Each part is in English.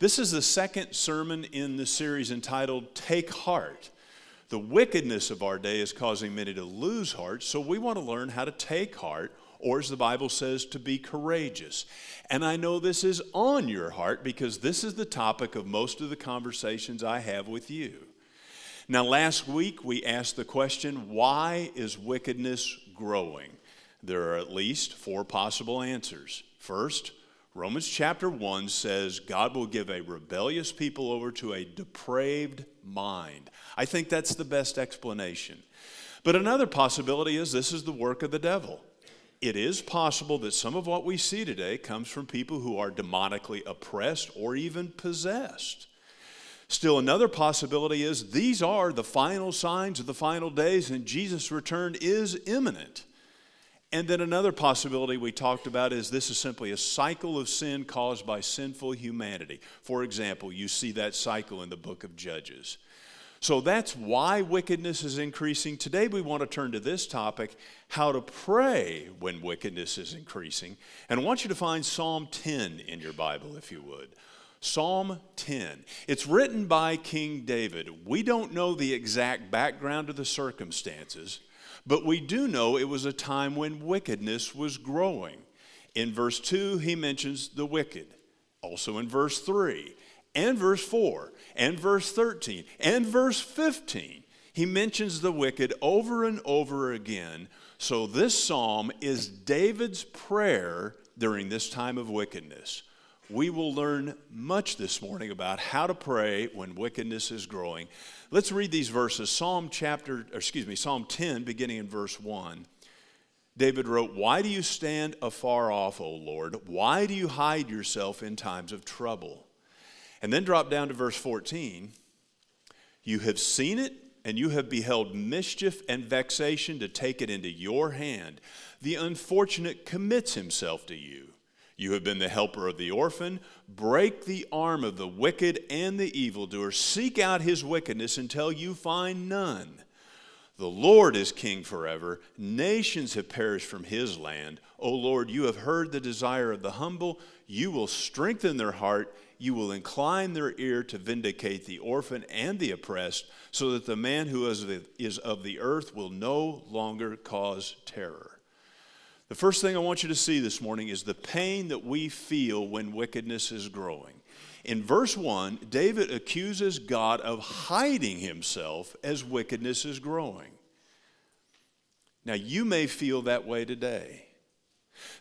This is the second sermon in the series entitled Take Heart. The wickedness of our day is causing many to lose heart, so we want to learn how to take heart, or as the Bible says, to be courageous. And I know this is on your heart because this is the topic of most of the conversations I have with you. Now, last week we asked the question why is wickedness growing? There are at least four possible answers. First, Romans chapter 1 says God will give a rebellious people over to a depraved mind. I think that's the best explanation. But another possibility is this is the work of the devil. It is possible that some of what we see today comes from people who are demonically oppressed or even possessed. Still, another possibility is these are the final signs of the final days, and Jesus' return is imminent. And then another possibility we talked about is this is simply a cycle of sin caused by sinful humanity. For example, you see that cycle in the book of Judges. So that's why wickedness is increasing. Today we want to turn to this topic how to pray when wickedness is increasing. And I want you to find Psalm 10 in your Bible, if you would. Psalm 10. It's written by King David. We don't know the exact background of the circumstances, but we do know it was a time when wickedness was growing. In verse 2, he mentions the wicked. Also in verse 3, and verse 4, and verse 13, and verse 15, he mentions the wicked over and over again. So this psalm is David's prayer during this time of wickedness we will learn much this morning about how to pray when wickedness is growing. Let's read these verses. Psalm chapter, excuse me, Psalm 10, beginning in verse 1. David wrote, Why do you stand afar off, O Lord? Why do you hide yourself in times of trouble? And then drop down to verse 14. You have seen it, and you have beheld mischief and vexation to take it into your hand. The unfortunate commits himself to you. You have been the helper of the orphan. Break the arm of the wicked and the evildoer. Seek out his wickedness until you find none. The Lord is king forever. Nations have perished from his land. O Lord, you have heard the desire of the humble. You will strengthen their heart. You will incline their ear to vindicate the orphan and the oppressed, so that the man who is of the earth will no longer cause terror. The first thing I want you to see this morning is the pain that we feel when wickedness is growing. In verse 1, David accuses God of hiding himself as wickedness is growing. Now, you may feel that way today.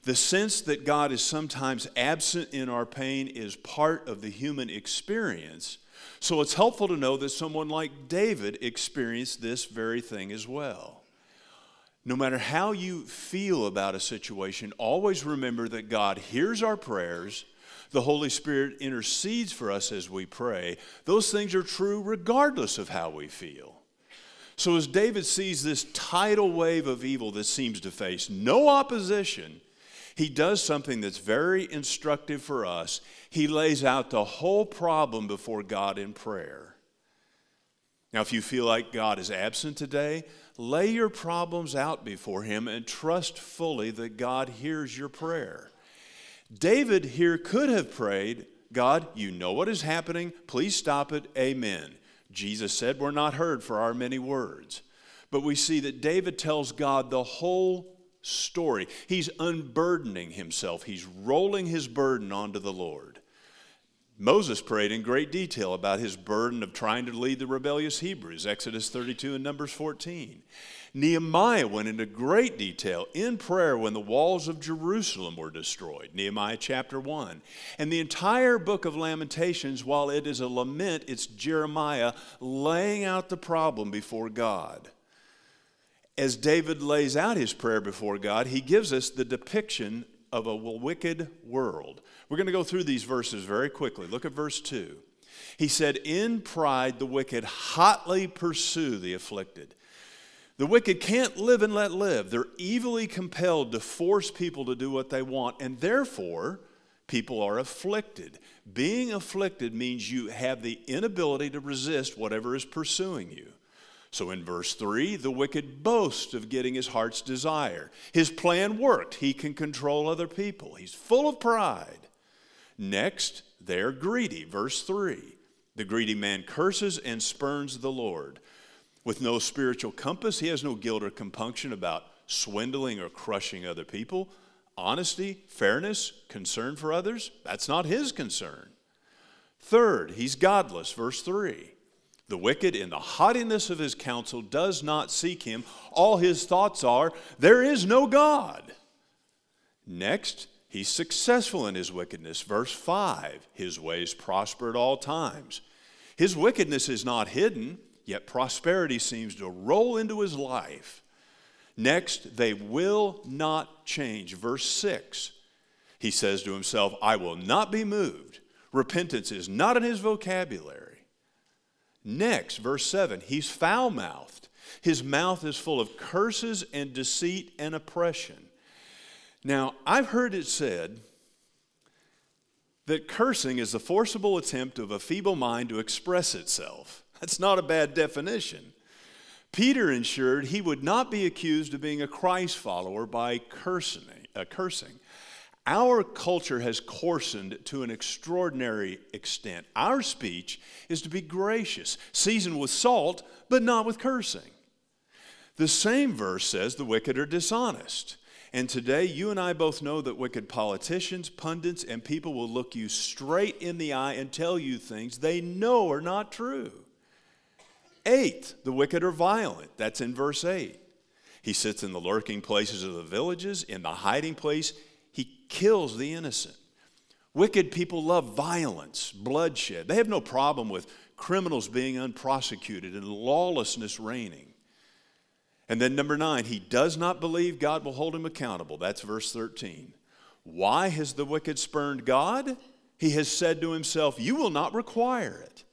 The sense that God is sometimes absent in our pain is part of the human experience. So it's helpful to know that someone like David experienced this very thing as well. No matter how you feel about a situation, always remember that God hears our prayers. The Holy Spirit intercedes for us as we pray. Those things are true regardless of how we feel. So, as David sees this tidal wave of evil that seems to face no opposition, he does something that's very instructive for us. He lays out the whole problem before God in prayer. Now, if you feel like God is absent today, lay your problems out before Him and trust fully that God hears your prayer. David here could have prayed, God, you know what is happening. Please stop it. Amen. Jesus said, We're not heard for our many words. But we see that David tells God the whole story. He's unburdening himself, he's rolling his burden onto the Lord. Moses prayed in great detail about his burden of trying to lead the rebellious Hebrews, Exodus 32 and Numbers 14. Nehemiah went into great detail in prayer when the walls of Jerusalem were destroyed, Nehemiah chapter 1. And the entire book of Lamentations, while it is a lament, it's Jeremiah laying out the problem before God. As David lays out his prayer before God, he gives us the depiction of a wicked world. We're going to go through these verses very quickly. Look at verse 2. He said, In pride, the wicked hotly pursue the afflicted. The wicked can't live and let live. They're evilly compelled to force people to do what they want, and therefore, people are afflicted. Being afflicted means you have the inability to resist whatever is pursuing you. So in verse 3, the wicked boasts of getting his heart's desire. His plan worked. He can control other people. He's full of pride. Next, they're greedy. Verse 3 The greedy man curses and spurns the Lord. With no spiritual compass, he has no guilt or compunction about swindling or crushing other people. Honesty, fairness, concern for others, that's not his concern. Third, he's godless. Verse 3. The wicked, in the haughtiness of his counsel, does not seek him. All his thoughts are, there is no God. Next, he's successful in his wickedness. Verse 5 His ways prosper at all times. His wickedness is not hidden, yet prosperity seems to roll into his life. Next, they will not change. Verse 6 He says to himself, I will not be moved. Repentance is not in his vocabulary. Next, verse 7, he's foul mouthed. His mouth is full of curses and deceit and oppression. Now, I've heard it said that cursing is the forcible attempt of a feeble mind to express itself. That's not a bad definition. Peter ensured he would not be accused of being a Christ follower by cursing. Uh, cursing. Our culture has coarsened to an extraordinary extent. Our speech is to be gracious, seasoned with salt, but not with cursing. The same verse says the wicked are dishonest. And today, you and I both know that wicked politicians, pundits, and people will look you straight in the eye and tell you things they know are not true. Eighth, the wicked are violent. That's in verse 8. He sits in the lurking places of the villages, in the hiding place kills the innocent. Wicked people love violence, bloodshed. They have no problem with criminals being unprosecuted and lawlessness reigning. And then, number nine, he does not believe God will hold him accountable. That's verse 13. Why has the wicked spurned God? He has said to himself, You will not require it.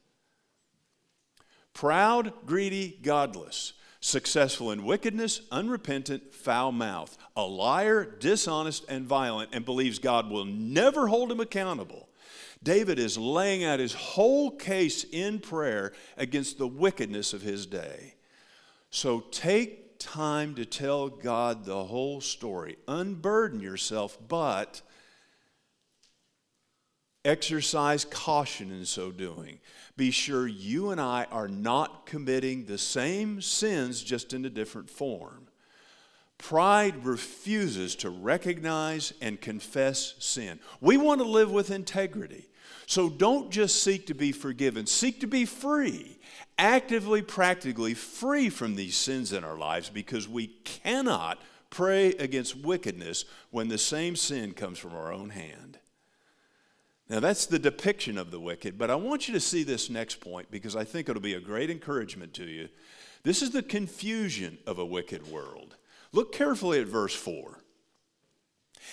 Proud, greedy, godless successful in wickedness, unrepentant, foul mouth, a liar, dishonest, and violent, and believes God will never hold him accountable. David is laying out his whole case in prayer against the wickedness of his day. So take time to tell God the whole story. Unburden yourself, but exercise caution in so doing be sure you and I are not committing the same sins just in a different form. Pride refuses to recognize and confess sin. We want to live with integrity. So don't just seek to be forgiven, seek to be free, actively, practically free from these sins in our lives because we cannot pray against wickedness when the same sin comes from our own hand. Now, that's the depiction of the wicked, but I want you to see this next point because I think it'll be a great encouragement to you. This is the confusion of a wicked world. Look carefully at verse 4.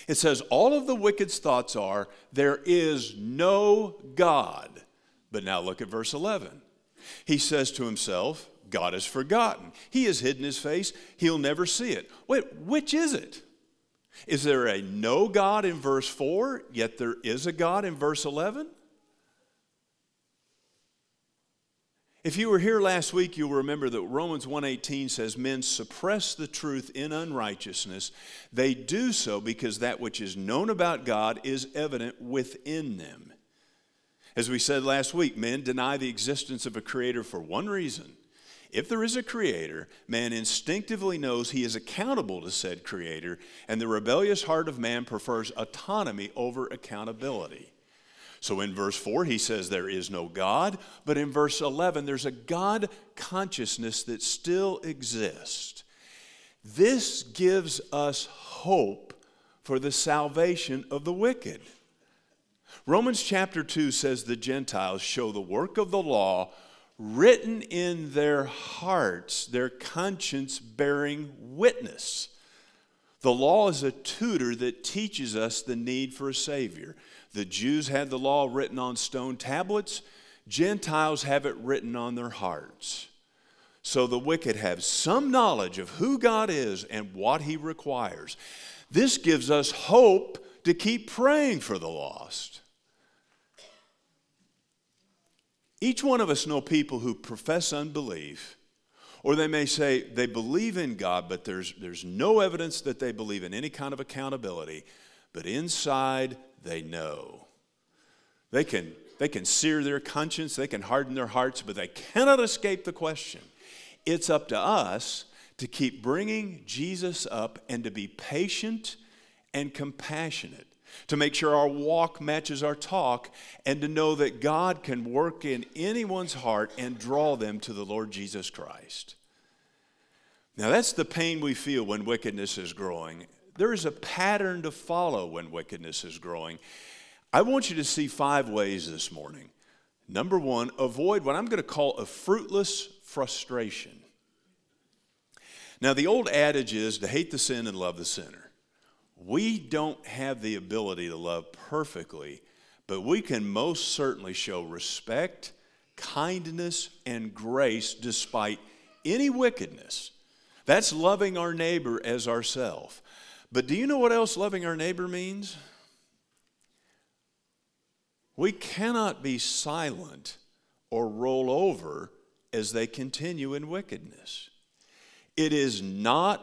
It says, All of the wicked's thoughts are, there is no God. But now look at verse 11. He says to himself, God has forgotten. He has hidden his face. He'll never see it. Wait, which is it? Is there a no God in verse 4, yet there is a God in verse 11? If you were here last week, you'll remember that Romans 1:18 says men suppress the truth in unrighteousness. They do so because that which is known about God is evident within them. As we said last week, men deny the existence of a creator for one reason if there is a creator, man instinctively knows he is accountable to said creator, and the rebellious heart of man prefers autonomy over accountability. So in verse 4, he says there is no God, but in verse 11, there's a God consciousness that still exists. This gives us hope for the salvation of the wicked. Romans chapter 2 says the Gentiles show the work of the law written in their hearts, their conscience bearing witness. The law is a tutor that teaches us the need for a Savior. The Jews had the law written on stone tablets, Gentiles have it written on their hearts. So the wicked have some knowledge of who God is and what He requires. This gives us hope to keep praying for the lost. Each one of us know people who profess unbelief, or they may say they believe in God, but there's, there's no evidence that they believe in any kind of accountability, but inside they know. They can, they can sear their conscience, they can harden their hearts, but they cannot escape the question. It's up to us to keep bringing Jesus up and to be patient and compassionate, to make sure our walk matches our talk, and to know that God can work in anyone's heart and draw them to the Lord Jesus Christ. Now, that's the pain we feel when wickedness is growing. There is a pattern to follow when wickedness is growing. I want you to see five ways this morning. Number one, avoid what I'm going to call a fruitless frustration. Now, the old adage is to hate the sin and love the sinner. We don't have the ability to love perfectly, but we can most certainly show respect, kindness, and grace despite any wickedness. That's loving our neighbor as ourself. But do you know what else loving our neighbor means? We cannot be silent or roll over as they continue in wickedness. It is not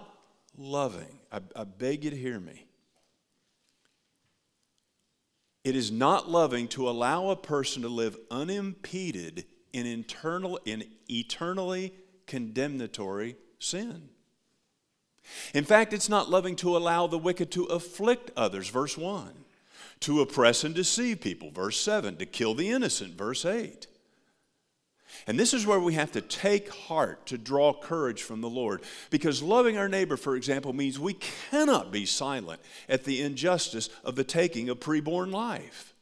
loving. I, I, beg you to hear me. It is not loving to allow a person to live unimpeded in internal in eternally condemnatory sin. In fact, it's not loving to allow the wicked to afflict others, verse 1, to oppress and deceive people, verse 7, to kill the innocent, verse 8. And this is where we have to take heart to draw courage from the Lord. Because loving our neighbor, for example, means we cannot be silent at the injustice of the taking of preborn life.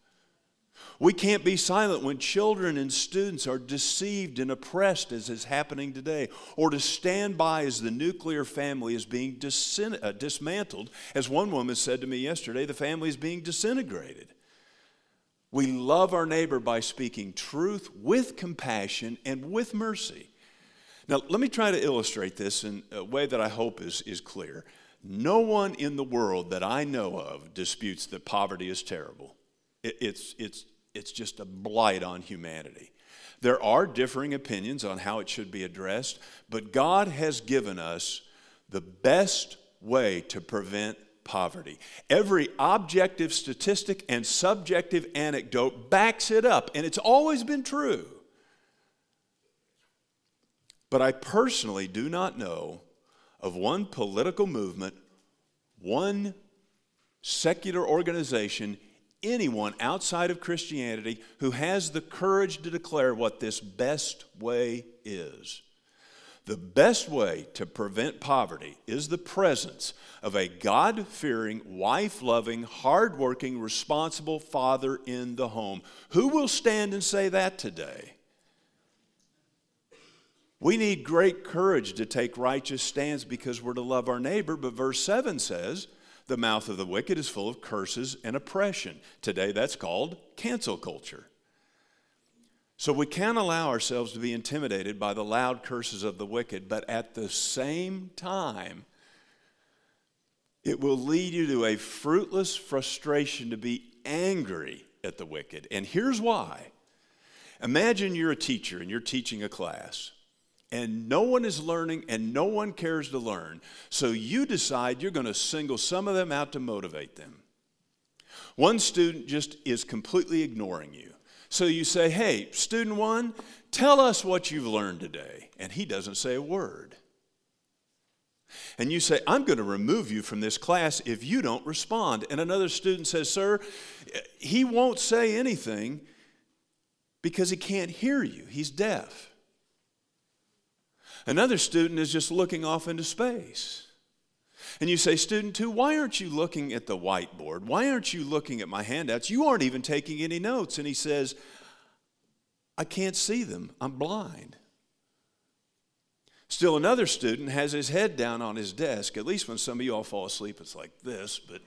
We can't be silent when children and students are deceived and oppressed, as is happening today, or to stand by as the nuclear family is being uh, dismantled. As one woman said to me yesterday, the family is being disintegrated. We love our neighbor by speaking truth with compassion and with mercy. Now, let me try to illustrate this in a way that I hope is, is clear. No one in the world that I know of disputes that poverty is terrible. It, it's, it's it's just a blight on humanity. There are differing opinions on how it should be addressed, but God has given us the best way to prevent poverty. Every objective statistic and subjective anecdote backs it up, and it's always been true. But I personally do not know of one political movement, one secular organization anyone outside of Christianity who has the courage to declare what this best way is. The best way to prevent poverty is the presence of a God fearing, wife loving, hard working, responsible father in the home. Who will stand and say that today? We need great courage to take righteous stands because we're to love our neighbor, but verse 7 says, the mouth of the wicked is full of curses and oppression. Today, that's called cancel culture. So we can't allow ourselves to be intimidated by the loud curses of the wicked, but at the same time, it will lead you to a fruitless frustration to be angry at the wicked. And here's why. Imagine you're a teacher and you're teaching a class and no one is learning and no one cares to learn. So you decide you're going to single some of them out to motivate them. One student just is completely ignoring you. So you say, Hey, student one, tell us what you've learned today. And he doesn't say a word. And you say, I'm going to remove you from this class if you don't respond. And another student says, Sir, he won't say anything because he can't hear you, he's deaf. Another student is just looking off into space. And you say, Student two, why aren't you looking at the whiteboard? Why aren't you looking at my handouts? You aren't even taking any notes. And he says, I can't see them. I'm blind. Still, another student has his head down on his desk. At least when some of you all fall asleep, it's like this, but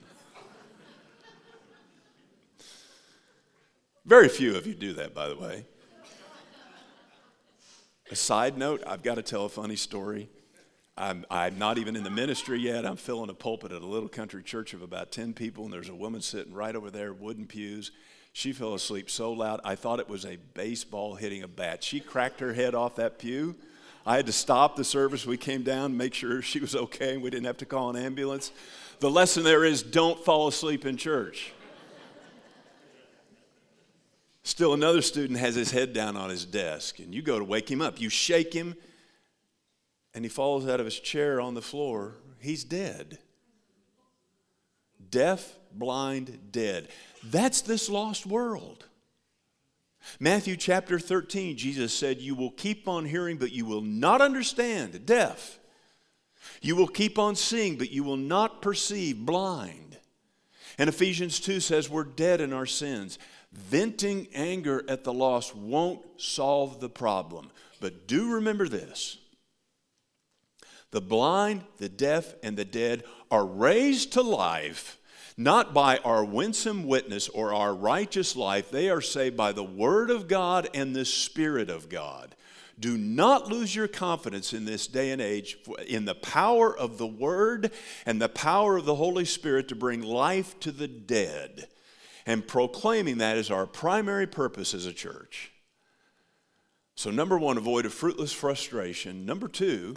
very few of you do that, by the way. A side note, I've got to tell a funny story. I'm, I'm, not even in the ministry yet. I'm filling a pulpit at a little country church of about 10 people, and there's a woman sitting right over there, wooden pews. She fell asleep so loud, I thought it was a baseball hitting a bat. She cracked her head off that pew. I had to stop the service. We came down, make sure she was okay, and we didn't have to call an ambulance. The lesson there is don't fall asleep in church. Still, another student has his head down on his desk, and you go to wake him up. You shake him, and he falls out of his chair on the floor. He's dead. Deaf, blind, dead. That's this lost world. Matthew chapter 13, Jesus said, You will keep on hearing, but you will not understand, deaf. You will keep on seeing, but you will not perceive, blind. And Ephesians 2 says, We're dead in our sins. Venting anger at the lost won't solve the problem. But do remember this the blind, the deaf, and the dead are raised to life not by our winsome witness or our righteous life. They are saved by the Word of God and the Spirit of God. Do not lose your confidence in this day and age in the power of the Word and the power of the Holy Spirit to bring life to the dead. And proclaiming that is our primary purpose as a church. So, number one, avoid a fruitless frustration. Number two,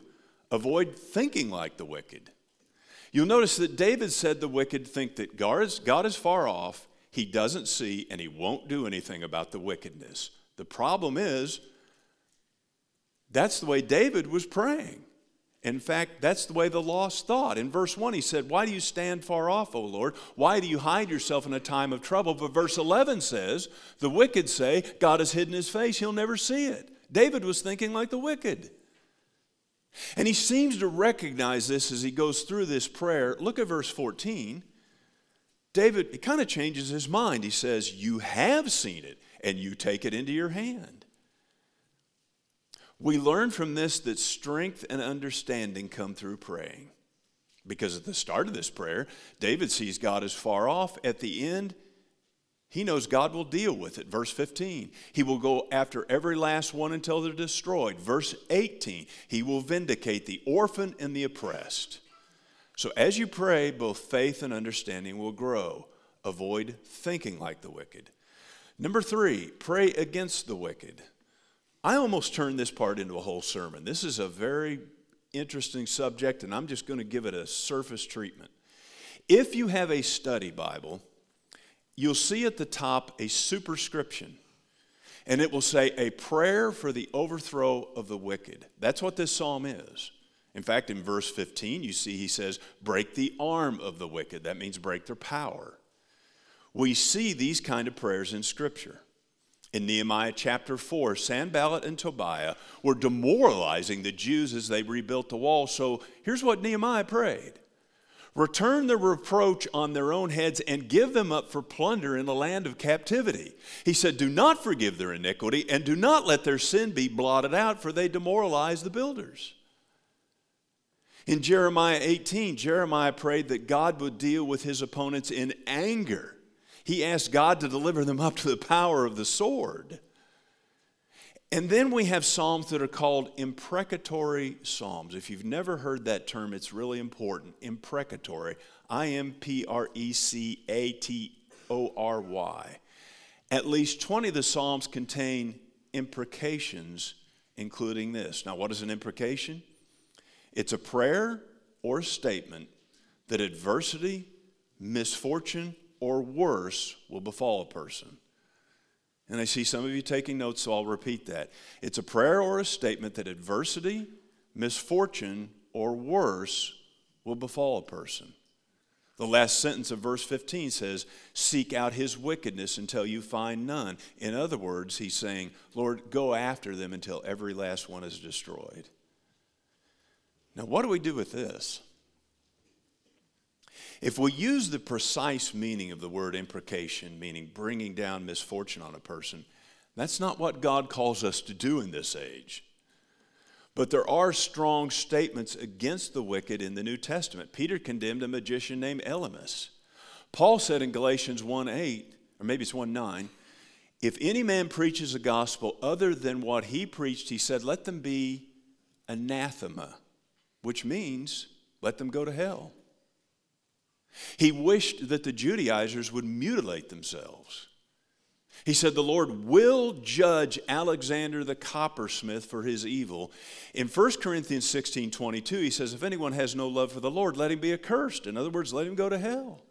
avoid thinking like the wicked. You'll notice that David said the wicked think that God is, God is far off, he doesn't see, and he won't do anything about the wickedness. The problem is, that's the way David was praying. In fact, that's the way the lost thought. In verse 1, he said, Why do you stand far off, O Lord? Why do you hide yourself in a time of trouble? But verse 11 says, The wicked say, God has hidden his face, he'll never see it. David was thinking like the wicked. And he seems to recognize this as he goes through this prayer. Look at verse 14. David, it kind of changes his mind. He says, You have seen it, and you take it into your hand. We learn from this that strength and understanding come through praying. Because at the start of this prayer, David sees God as far off. At the end, he knows God will deal with it. Verse 15, He will go after every last one until they're destroyed. Verse 18, He will vindicate the orphan and the oppressed. So as you pray, both faith and understanding will grow. Avoid thinking like the wicked. Number three, pray against the wicked. I almost turned this part into a whole sermon. This is a very interesting subject, and I'm just going to give it a surface treatment. If you have a study Bible, you'll see at the top a superscription. And it will say, A prayer for the overthrow of the wicked. That's what this psalm is. In fact, in verse 15, you see he says, Break the arm of the wicked. That means break their power. We see these kind of prayers in Scripture. In Nehemiah chapter 4, Sanballat and Tobiah were demoralizing the Jews as they rebuilt the wall. So here's what Nehemiah prayed return the reproach on their own heads and give them up for plunder in the land of captivity. He said, Do not forgive their iniquity and do not let their sin be blotted out, for they demoralize the builders. In Jeremiah 18, Jeremiah prayed that God would deal with his opponents in anger. He asked God to deliver them up to the power of the sword. And then we have psalms that are called imprecatory psalms. If you've never heard that term, it's really important. Imprecatory. I M P R E C A T O R Y. At least 20 of the psalms contain imprecations, including this. Now, what is an imprecation? It's a prayer or a statement that adversity, misfortune, or worse will befall a person. And I see some of you taking notes, so I'll repeat that. It's a prayer or a statement that adversity, misfortune, or worse will befall a person. The last sentence of verse 15 says, Seek out his wickedness until you find none. In other words, he's saying, Lord, go after them until every last one is destroyed. Now, what do we do with this? If we use the precise meaning of the word imprecation, meaning bringing down misfortune on a person, that's not what God calls us to do in this age. But there are strong statements against the wicked in the New Testament. Peter condemned a magician named Elymas. Paul said in Galatians 1 8, or maybe it's 1 9, if any man preaches a gospel other than what he preached, he said, let them be anathema, which means let them go to hell. He wished that the Judaizers would mutilate themselves. He said, The Lord will judge Alexander the coppersmith for his evil. In 1 Corinthians 16 22, he says, If anyone has no love for the Lord, let him be accursed. In other words, let him go to hell.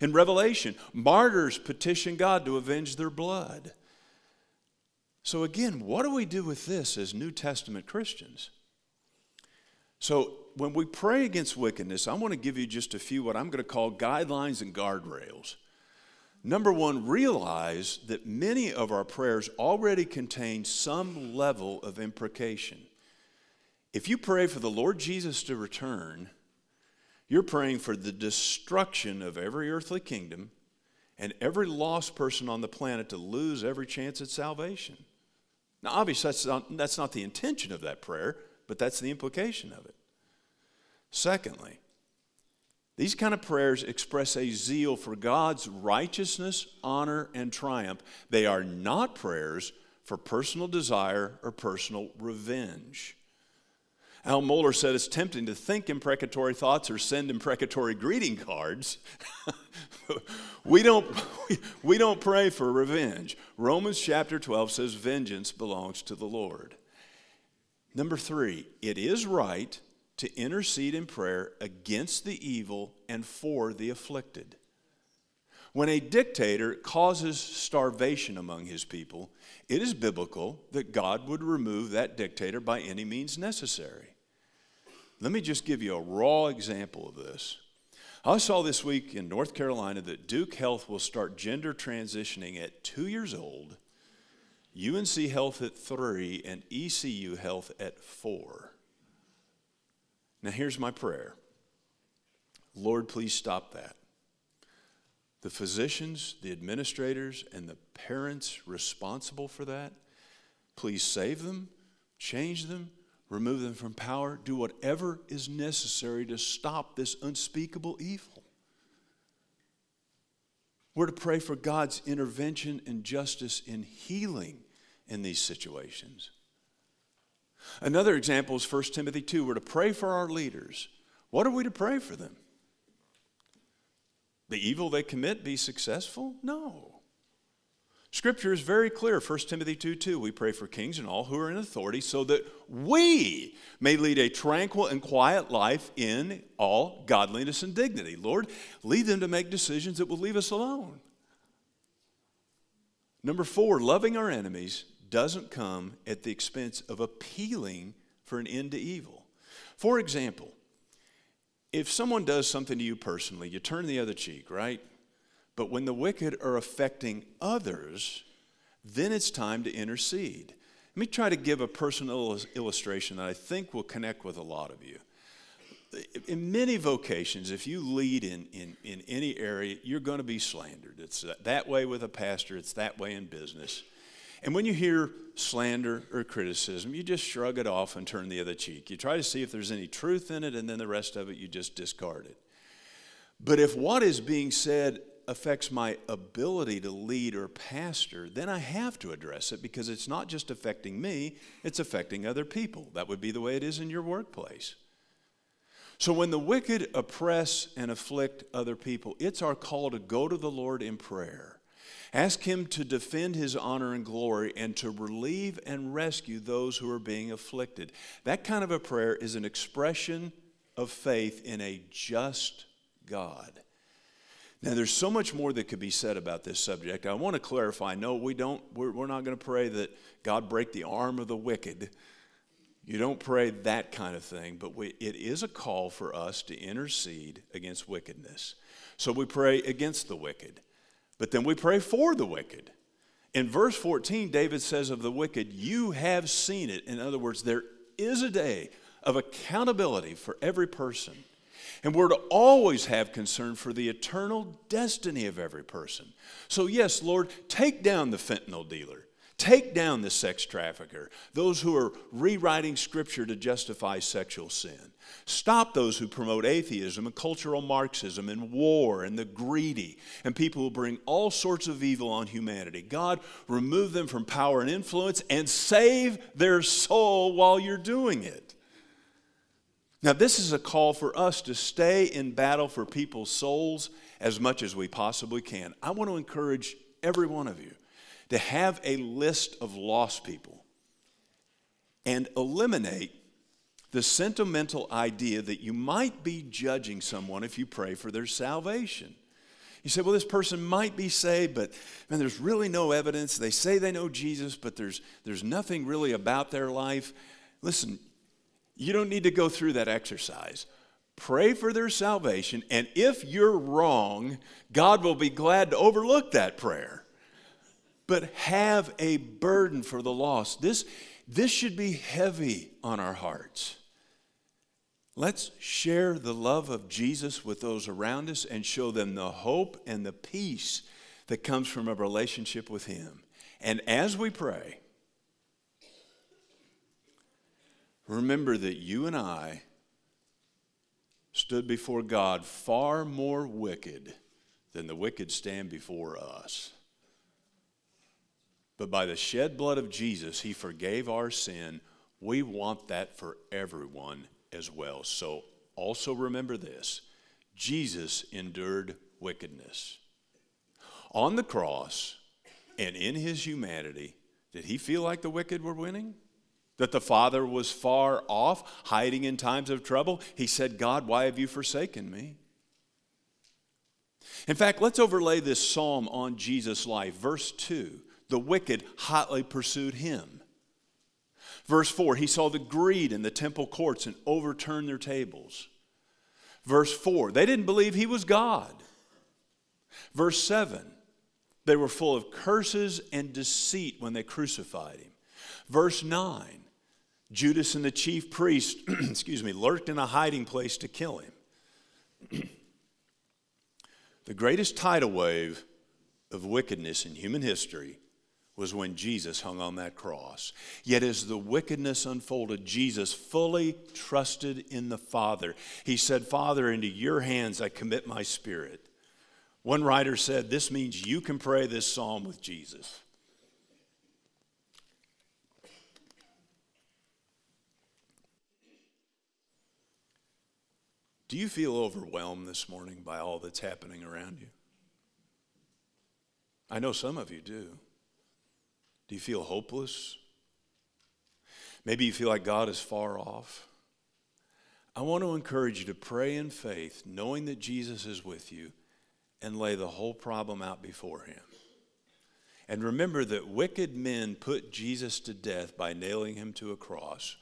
In Revelation, martyrs petition God to avenge their blood. So, again, what do we do with this as New Testament Christians? So, when we pray against wickedness, I want to give you just a few what I'm going to call guidelines and guardrails. Number one, realize that many of our prayers already contain some level of imprecation. If you pray for the Lord Jesus to return, you're praying for the destruction of every earthly kingdom and every lost person on the planet to lose every chance at salvation. Now, obviously, that's not, that's not the intention of that prayer, but that's the implication of it. Secondly, these kind of prayers express a zeal for God's righteousness, honor, and triumph. They are not prayers for personal desire or personal revenge. Al Mohler said it's tempting to think imprecatory thoughts or send imprecatory greeting cards. we, don't, we don't pray for revenge. Romans chapter 12 says, Vengeance belongs to the Lord. Number three, it is right to intercede in prayer against the evil and for the afflicted. When a dictator causes starvation among his people, it is biblical that God would remove that dictator by any means necessary. Let me just give you a raw example of this. I saw this week in North Carolina that Duke Health will start gender transitioning at two years old, UNC Health at three, and ECU Health at four. Now, here's my prayer Lord, please stop that. The physicians, the administrators, and the parents responsible for that, please save them, change them, remove them from power, do whatever is necessary to stop this unspeakable evil. We're to pray for God's intervention and justice in healing in these situations. Another example is 1 Timothy 2. We're to pray for our leaders. What are we to pray for them? The evil they commit be successful? No. Scripture is very clear, 1 Timothy 2 2. We pray for kings and all who are in authority so that we may lead a tranquil and quiet life in all godliness and dignity. Lord, lead them to make decisions that will leave us alone. Number four, loving our enemies doesn't come at the expense of appealing for an end to evil. For example, if someone does something to you personally, you turn the other cheek, right? But when the wicked are affecting others, then it's time to intercede. Let me try to give a personal illustration that I think will connect with a lot of you. In many vocations, if you lead in, in, in any area, you're going to be slandered. It's that way with a pastor, it's that way in business. And when you hear slander or criticism, you just shrug it off and turn the other cheek. You try to see if there's any truth in it, and then the rest of it you just discard it. But if what is being said affects my ability to lead or pastor, then I have to address it because it's not just affecting me, it's affecting other people. That would be the way it is in your workplace. So when the wicked oppress and afflict other people, it's our call to go to the Lord in prayer. Ask Him to defend His honor and glory and to relieve and rescue those who are being afflicted. That kind of a prayer is an expression of faith in a just God. Now, there's so much more that could be said about this subject. I want to clarify no, we don't, we're, we're not going to pray that God break the arm of the wicked. You don't pray that kind of thing, but we, it is a call for us to intercede against wickedness. So we pray against the wicked, but then we pray for the wicked. In verse 14, David says of the wicked, You have seen it. In other words, there is a day of accountability for every person. And we're to always have concern for the eternal destiny of every person. So, yes, Lord, take down the fentanyl dealer. Take down the sex trafficker, those who are rewriting scripture to justify sexual sin. Stop those who promote atheism and cultural Marxism and war and the greedy and people who bring all sorts of evil on humanity. God, remove them from power and influence and save their soul while you're doing it. Now, this is a call for us to stay in battle for people's souls as much as we possibly can. I want to encourage every one of you to have a list of lost people and eliminate the sentimental idea that you might be judging someone if you pray for their salvation. You say, well, this person might be saved, but man, there's really no evidence. They say they know Jesus, but there's, there's nothing really about their life. Listen, you don't need to go through that exercise. Pray for their salvation, and if you're wrong, God will be glad to overlook that prayer. But have a burden for the lost. This, this should be heavy on our hearts. Let's share the love of Jesus with those around us and show them the hope and the peace that comes from a relationship with Him. And as we pray, remember that you and I stood before God far more wicked than the wicked stand before us. But by the shed blood of Jesus, He forgave our sin. We want that for everyone as well. So also remember this Jesus endured wickedness. On the cross and in his humanity, did he feel like the wicked were winning? That the Father was far off, hiding in times of trouble? He said, God, why have you forsaken me? In fact, let's overlay this psalm on Jesus' life. Verse 2 The wicked hotly pursued him. Verse 4, he saw the greed in the temple courts and overturned their tables. Verse 4, they didn't believe he was God. Verse 7, they were full of curses and deceit when they crucified him. Verse 9, Judas and the chief priest, excuse me, lurked in a hiding place to kill him. the greatest tidal wave of wickedness in human history was when Jesus hung on that cross. Yet, as the wickedness unfolded, Jesus fully trusted in the Father. He said, Father, into your hands I commit my spirit. One writer said, This means you can pray this psalm with Jesus. Do you feel overwhelmed this morning by all that's happening around you? I know some of you do. Do you feel hopeless? Maybe you feel like God is far off. I want to encourage you to pray in faith, knowing that Jesus is with you, and lay the whole problem out before Him. And remember that wicked men put Jesus to death by nailing him to a cross,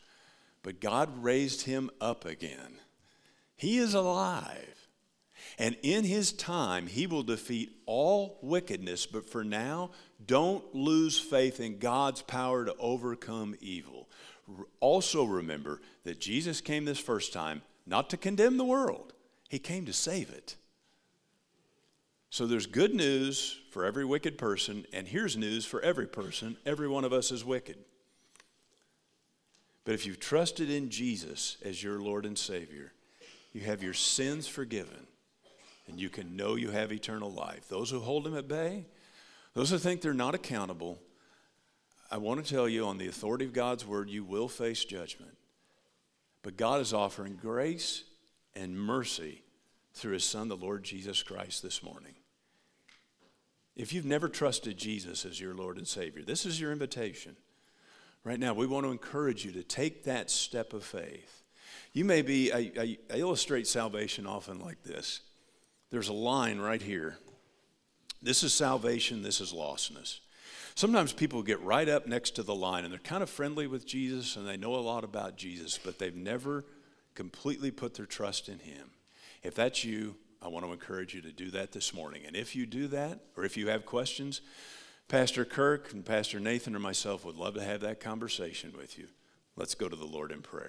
but God raised him up again. He is alive. And in his time, he will defeat all wickedness. But for now, don't lose faith in God's power to overcome evil. Also, remember that Jesus came this first time not to condemn the world, he came to save it. So there's good news for every wicked person, and here's news for every person. Every one of us is wicked. But if you've trusted in Jesus as your Lord and Savior, you have your sins forgiven and you can know you have eternal life. Those who hold him at bay, those who think they're not accountable, I want to tell you on the authority of God's word, you will face judgment. But God is offering grace and mercy through his son, the Lord Jesus Christ, this morning. If you've never trusted Jesus as your Lord and Savior, this is your invitation. Right now, we want to encourage you to take that step of faith. You may be, I, I, I illustrate salvation often like this there's a line right here. This is salvation, this is lostness. Sometimes people get right up next to the line and they're kind of friendly with Jesus and they know a lot about Jesus, but they've never completely put their trust in Him. If that's you, I want to encourage you to do that this morning. And if you do that, or if you have questions, Pastor Kirk and Pastor Nathan or myself would love to have that conversation with you. Let's go to the Lord in prayer.